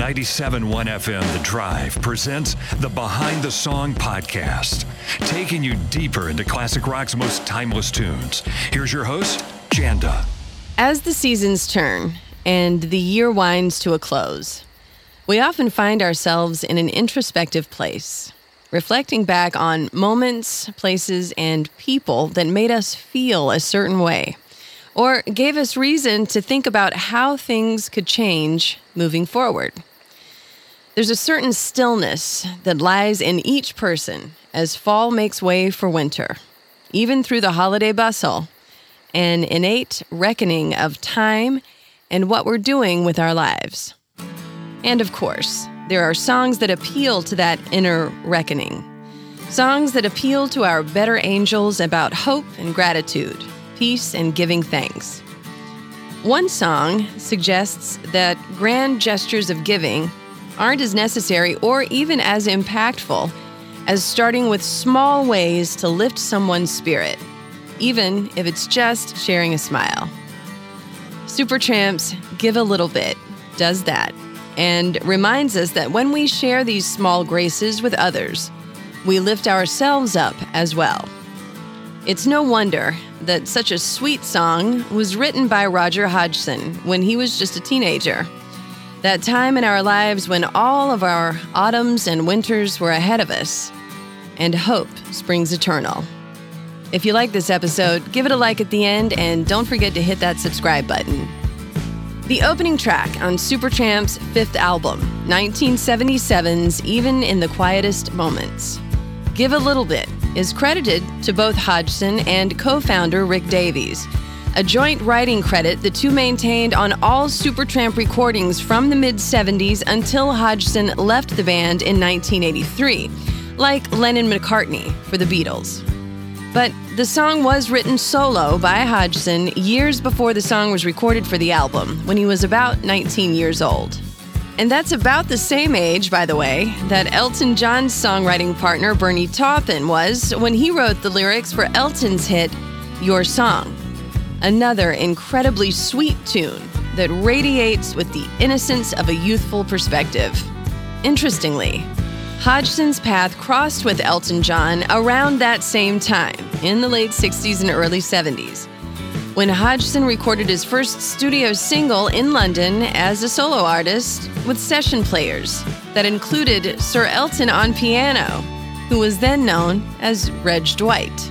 97.1 FM The Drive presents the Behind the Song podcast, taking you deeper into classic rock's most timeless tunes. Here's your host, Janda. As the seasons turn and the year winds to a close, we often find ourselves in an introspective place, reflecting back on moments, places, and people that made us feel a certain way or gave us reason to think about how things could change moving forward. There's a certain stillness that lies in each person as fall makes way for winter, even through the holiday bustle, an innate reckoning of time and what we're doing with our lives. And of course, there are songs that appeal to that inner reckoning. Songs that appeal to our better angels about hope and gratitude, peace and giving thanks. One song suggests that grand gestures of giving aren't as necessary or even as impactful as starting with small ways to lift someone's spirit, even if it's just sharing a smile. Supertramp's Give a Little Bit does that and reminds us that when we share these small graces with others, we lift ourselves up as well. It's no wonder that such a sweet song was written by Roger Hodgson when he was just a teenager. That time in our lives when all of our autumns and winters were ahead of us, and hope springs eternal. If you like this episode, give it a like at the end and don't forget to hit that subscribe button. The opening track on Supertramp's fifth album, 1977's Even in the Quietest Moments. Give a Little Bit is credited to both Hodgson and co founder Rick Davies, a joint writing credit the two maintained on all Supertramp recordings from the mid 70s until Hodgson left the band in 1983, like Lennon McCartney for the Beatles. But the song was written solo by Hodgson years before the song was recorded for the album, when he was about 19 years old. And that's about the same age, by the way, that Elton John's songwriting partner Bernie Taupin was when he wrote the lyrics for Elton's hit, Your Song. Another incredibly sweet tune that radiates with the innocence of a youthful perspective. Interestingly, Hodgson's path crossed with Elton John around that same time, in the late 60s and early 70s when Hodgson recorded his first studio single in London as a solo artist with session players that included Sir Elton on piano, who was then known as Reg Dwight.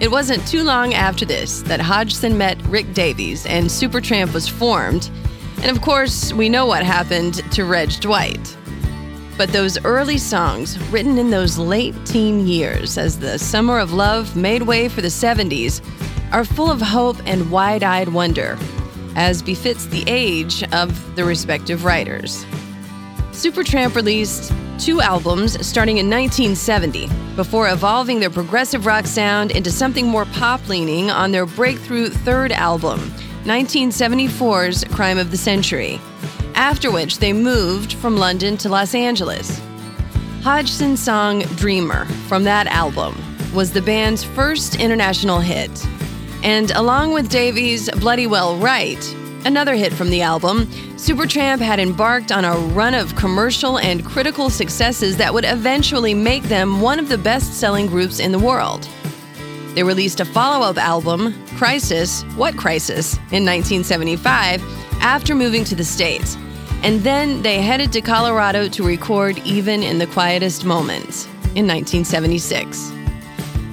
It wasn't too long after this that Hodgson met Rick Davies and Supertramp was formed. And of course, we know what happened to Reg Dwight. But those early songs, written in those late teen years as the summer of love made way for the 70s, are full of hope and wide eyed wonder, as befits the age of the respective writers. Supertramp released two albums starting in 1970 before evolving their progressive rock sound into something more pop leaning on their breakthrough third album, 1974's Crime of the Century, after which they moved from London to Los Angeles. Hodgson's song Dreamer from that album was the band's first international hit. And along with Davies' Bloody Well Right, Another hit from the album, Supertramp had embarked on a run of commercial and critical successes that would eventually make them one of the best selling groups in the world. They released a follow up album, Crisis What Crisis, in 1975 after moving to the States, And then they headed to Colorado to record Even in the Quietest Moments in 1976.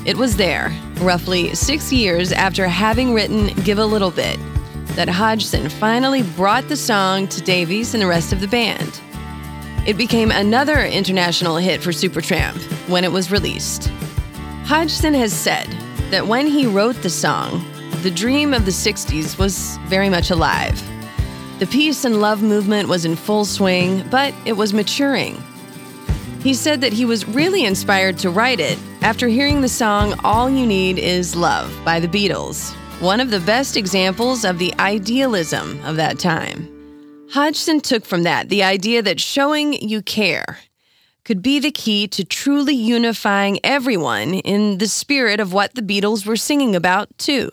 It was there, roughly six years after having written Give a Little Bit, that Hodgson finally brought the song to Davies and the rest of the band. It became another international hit for Supertramp when it was released. Hodgson has said that when he wrote the song, the dream of the 60s was very much alive. The peace and love movement was in full swing, but it was maturing. He said that he was really inspired to write it after hearing the song All You Need Is Love by the Beatles, one of the best examples of the idealism of that time. Hodgson took from that the idea that showing you care could be the key to truly unifying everyone in the spirit of what the Beatles were singing about, too.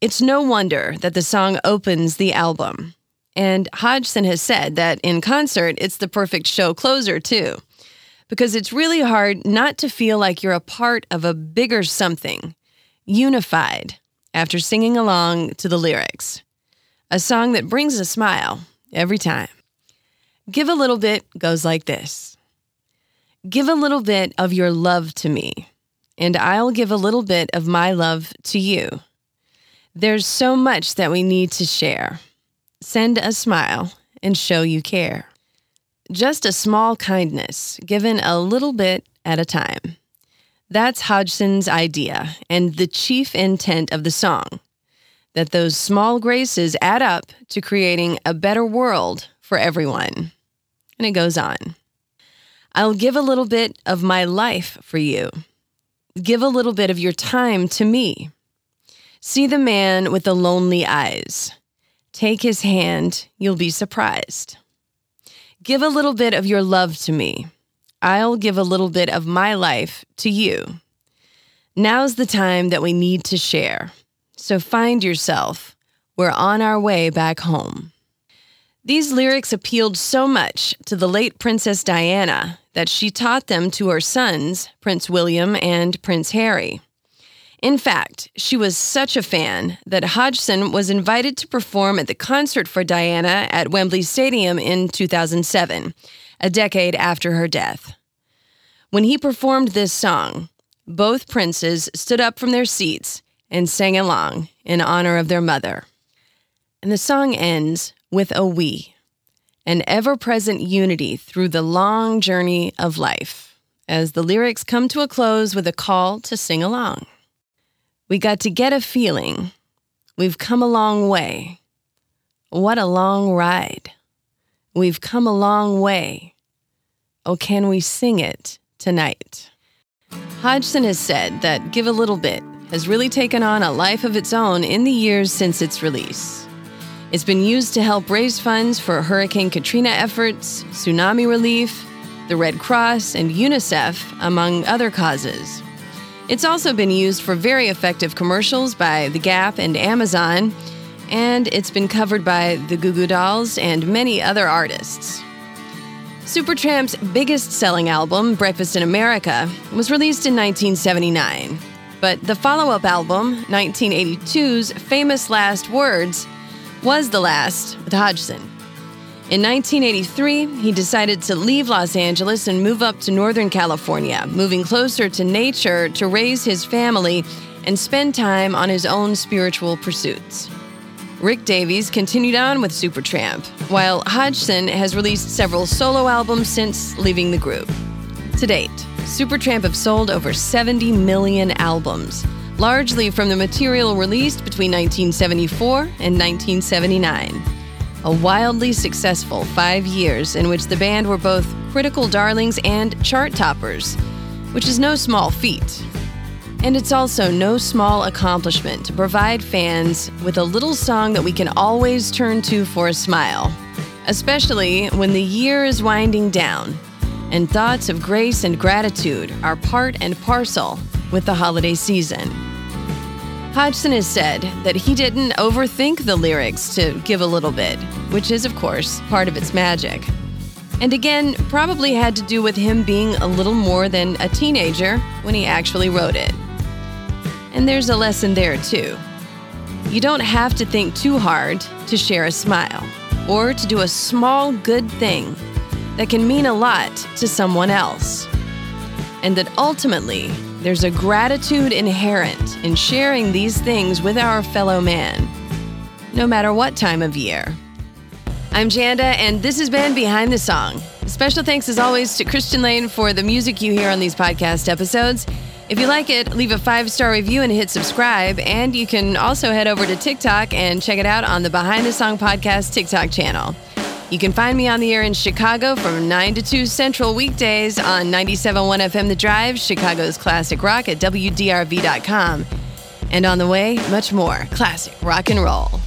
It's no wonder that the song opens the album. And Hodgson has said that in concert, it's the perfect show closer, too, because it's really hard not to feel like you're a part of a bigger something, unified, after singing along to the lyrics. A song that brings a smile every time. Give a Little Bit goes like this Give a little bit of your love to me, and I'll give a little bit of my love to you. There's so much that we need to share. Send a smile and show you care. Just a small kindness, given a little bit at a time. That's Hodgson's idea and the chief intent of the song that those small graces add up to creating a better world for everyone. And it goes on I'll give a little bit of my life for you. Give a little bit of your time to me. See the man with the lonely eyes. Take his hand, you'll be surprised. Give a little bit of your love to me. I'll give a little bit of my life to you. Now's the time that we need to share. So find yourself. We're on our way back home. These lyrics appealed so much to the late Princess Diana that she taught them to her sons, Prince William and Prince Harry. In fact, she was such a fan that Hodgson was invited to perform at the concert for Diana at Wembley Stadium in 2007, a decade after her death. When he performed this song, both princes stood up from their seats and sang along in honor of their mother. And the song ends with a we, an ever present unity through the long journey of life, as the lyrics come to a close with a call to sing along. We got to get a feeling. We've come a long way. What a long ride. We've come a long way. Oh, can we sing it tonight? Hodgson has said that Give a Little Bit has really taken on a life of its own in the years since its release. It's been used to help raise funds for Hurricane Katrina efforts, tsunami relief, the Red Cross, and UNICEF, among other causes. It's also been used for very effective commercials by The Gap and Amazon, and it's been covered by the Goo Goo Dolls and many other artists. Supertramp's biggest selling album, Breakfast in America, was released in 1979. But the follow up album, 1982's Famous Last Words, was the last with Hodgson. In 1983, he decided to leave Los Angeles and move up to Northern California, moving closer to nature to raise his family and spend time on his own spiritual pursuits. Rick Davies continued on with Supertramp, while Hodgson has released several solo albums since leaving the group. To date, Supertramp have sold over 70 million albums, largely from the material released between 1974 and 1979 a wildly successful five years in which the band were both critical darlings and chart toppers, which is no small feat. And it's also no small accomplishment to provide fans with a little song that we can always turn to for a smile, especially when the year is winding down and thoughts of grace and gratitude are part and parcel with the holiday season. Hodgson has said that he didn't overthink the lyrics to give a little bit, which is, of course, part of its magic. And again, probably had to do with him being a little more than a teenager when he actually wrote it. And there's a lesson there, too. You don't have to think too hard to share a smile. or to do a small good thing that can mean a lot to someone else. And that ultimately, there's a gratitude inherent in sharing these things with our fellow man, no matter what time of year. I'm Janda, and this has been Behind the Song. Special thanks, as always, to Christian Lane for the music you hear on these podcast episodes. If you like it, leave a five star review and hit subscribe. And you can also head over to TikTok and check it out on the Behind the Song Podcast TikTok channel. You can find me on the air in Chicago from 9 to 2 Central weekdays on 97.1 FM The Drive, Chicago's classic rock at WDRV.com. And on the way, much more classic rock and roll.